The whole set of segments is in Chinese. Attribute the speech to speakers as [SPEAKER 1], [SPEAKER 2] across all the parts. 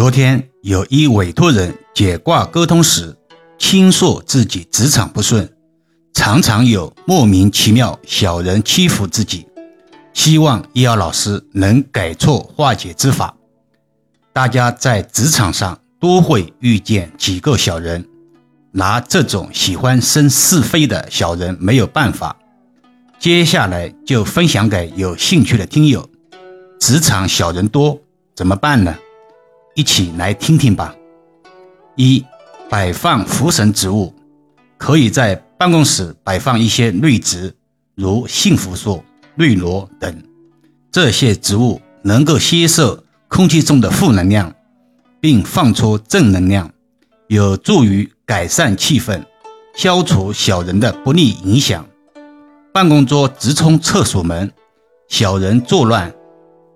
[SPEAKER 1] 昨天有一委托人解卦沟通时，倾诉自己职场不顺，常常有莫名其妙小人欺负自己，希望易遥老师能改错化解之法。大家在职场上都会遇见几个小人，拿这种喜欢生是非的小人没有办法。接下来就分享给有兴趣的听友，职场小人多怎么办呢？一起来听听吧。一、摆放福神植物，可以在办公室摆放一些绿植，如幸福树、绿萝等。这些植物能够吸收空气中的负能量，并放出正能量，有助于改善气氛，消除小人的不利影响。办公桌直冲厕所门，小人作乱，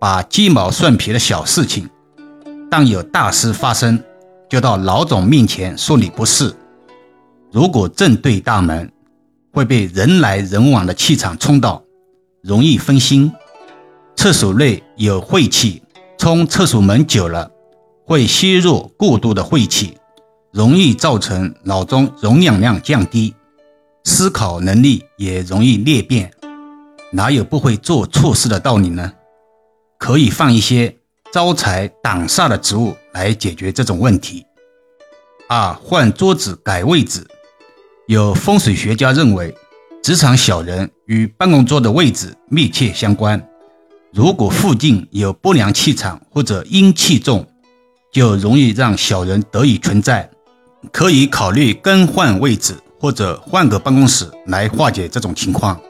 [SPEAKER 1] 把鸡毛蒜皮的小事情。当有大事发生，就到老总面前说你不是。如果正对大门，会被人来人往的气场冲到，容易分心。厕所内有晦气，冲厕所门久了，会吸入过多的晦气，容易造成脑中容氧量降低，思考能力也容易裂变。哪有不会做错事的道理呢？可以放一些。招财挡煞的植物来解决这种问题。二换桌子改位置，有风水学家认为，职场小人与办公桌的位置密切相关。如果附近有不良气场或者阴气重，就容易让小人得以存在。可以考虑更换位置或者换个办公室来化解这种情况。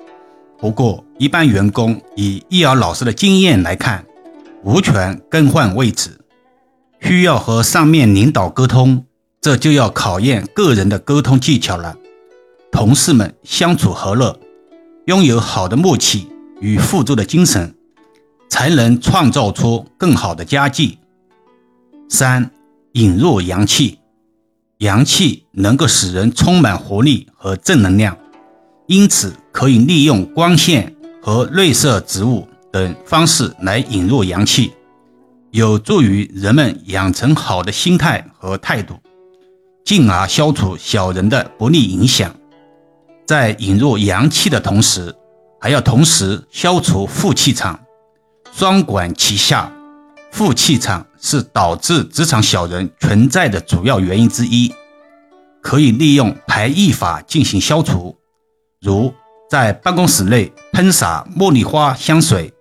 [SPEAKER 1] 不过，一般员工以易遥老师的经验来看。无权更换位置，需要和上面领导沟通，这就要考验个人的沟通技巧了。同事们相处和乐，拥有好的默契与互助的精神，才能创造出更好的佳绩。三、引入阳气，阳气能够使人充满活力和正能量，因此可以利用光线和绿色植物。等方式来引入阳气，有助于人们养成好的心态和态度，进而消除小人的不利影响。在引入阳气的同时，还要同时消除负气场，双管齐下。负气场是导致职场小人存在的主要原因之一，可以利用排异法进行消除，如在办公室内喷洒茉莉花香水。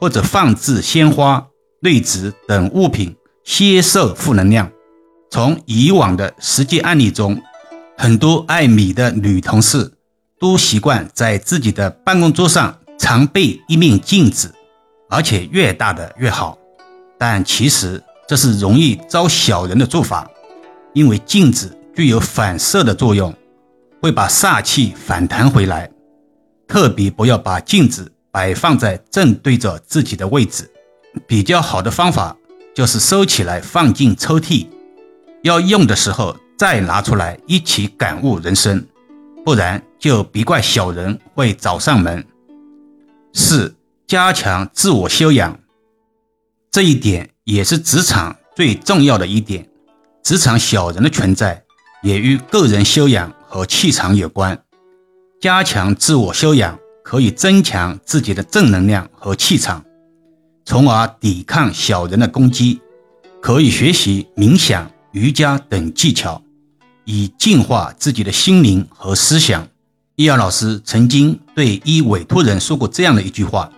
[SPEAKER 1] 或者放置鲜花、绿植等物品，吸收负能量。从以往的实际案例中，很多爱米的女同事都习惯在自己的办公桌上常备一面镜子，而且越大的越好。但其实这是容易招小人的做法，因为镜子具有反射的作用，会把煞气反弹回来。特别不要把镜子。摆放在正对着自己的位置，比较好的方法就是收起来放进抽屉，要用的时候再拿出来一起感悟人生，不然就别怪小人会找上门。四、加强自我修养，这一点也是职场最重要的一点。职场小人的存在也与个人修养和气场有关，加强自我修养。可以增强自己的正能量和气场，从而抵抗小人的攻击。可以学习冥想、瑜伽等技巧，以净化自己的心灵和思想。易遥老师曾经对一委托人说过这样的一句话：“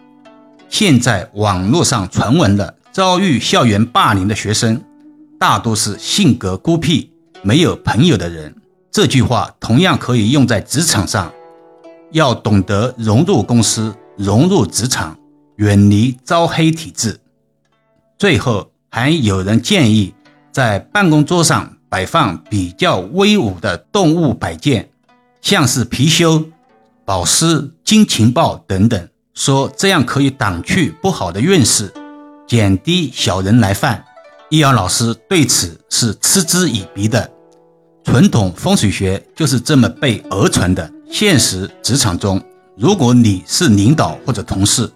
[SPEAKER 1] 现在网络上传闻的遭遇校园霸凌的学生，大多是性格孤僻、没有朋友的人。”这句话同样可以用在职场上。要懂得融入公司，融入职场，远离招黑体质。最后，还有人建议在办公桌上摆放比较威武的动物摆件，像是貔貅、宝狮、金钱豹等等，说这样可以挡去不好的运势，减低小人来犯。易遥老师对此是嗤之以鼻的。传统风水学就是这么被讹传的。现实职场中，如果你是领导或者同事，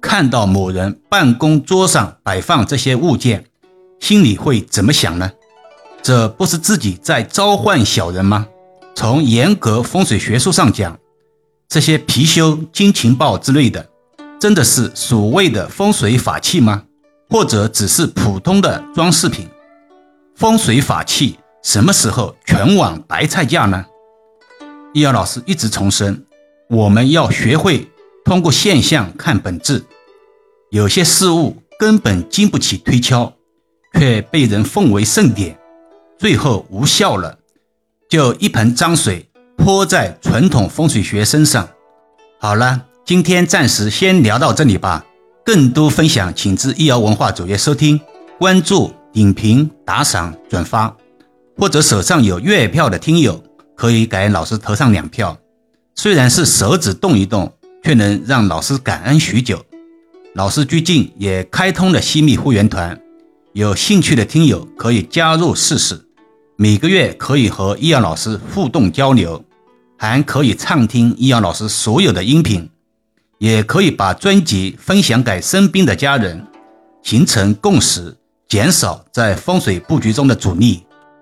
[SPEAKER 1] 看到某人办公桌上摆放这些物件，心里会怎么想呢？这不是自己在召唤小人吗？从严格风水学术上讲，这些貔貅、金钱豹之类的，真的是所谓的风水法器吗？或者只是普通的装饰品？风水法器什么时候全网白菜价呢？易遥老师一直重申，我们要学会通过现象看本质。有些事物根本经不起推敲，却被人奉为圣典，最后无效了。就一盆脏水泼在传统风水学身上。好了，今天暂时先聊到这里吧。更多分享，请至易遥文化主页收听、关注、点评、打赏、转发，或者手上有月票的听友可以给老师投上两票。虽然是手指动一动，却能让老师感恩许久。老师最近也开通了西密会员团，有兴趣的听友可以加入试试。每个月可以和易阳老师互动交流，还可以畅听易阳老师所有的音频，也可以把专辑分享给身边的家人，形成共识，减少在风水布局中的阻力。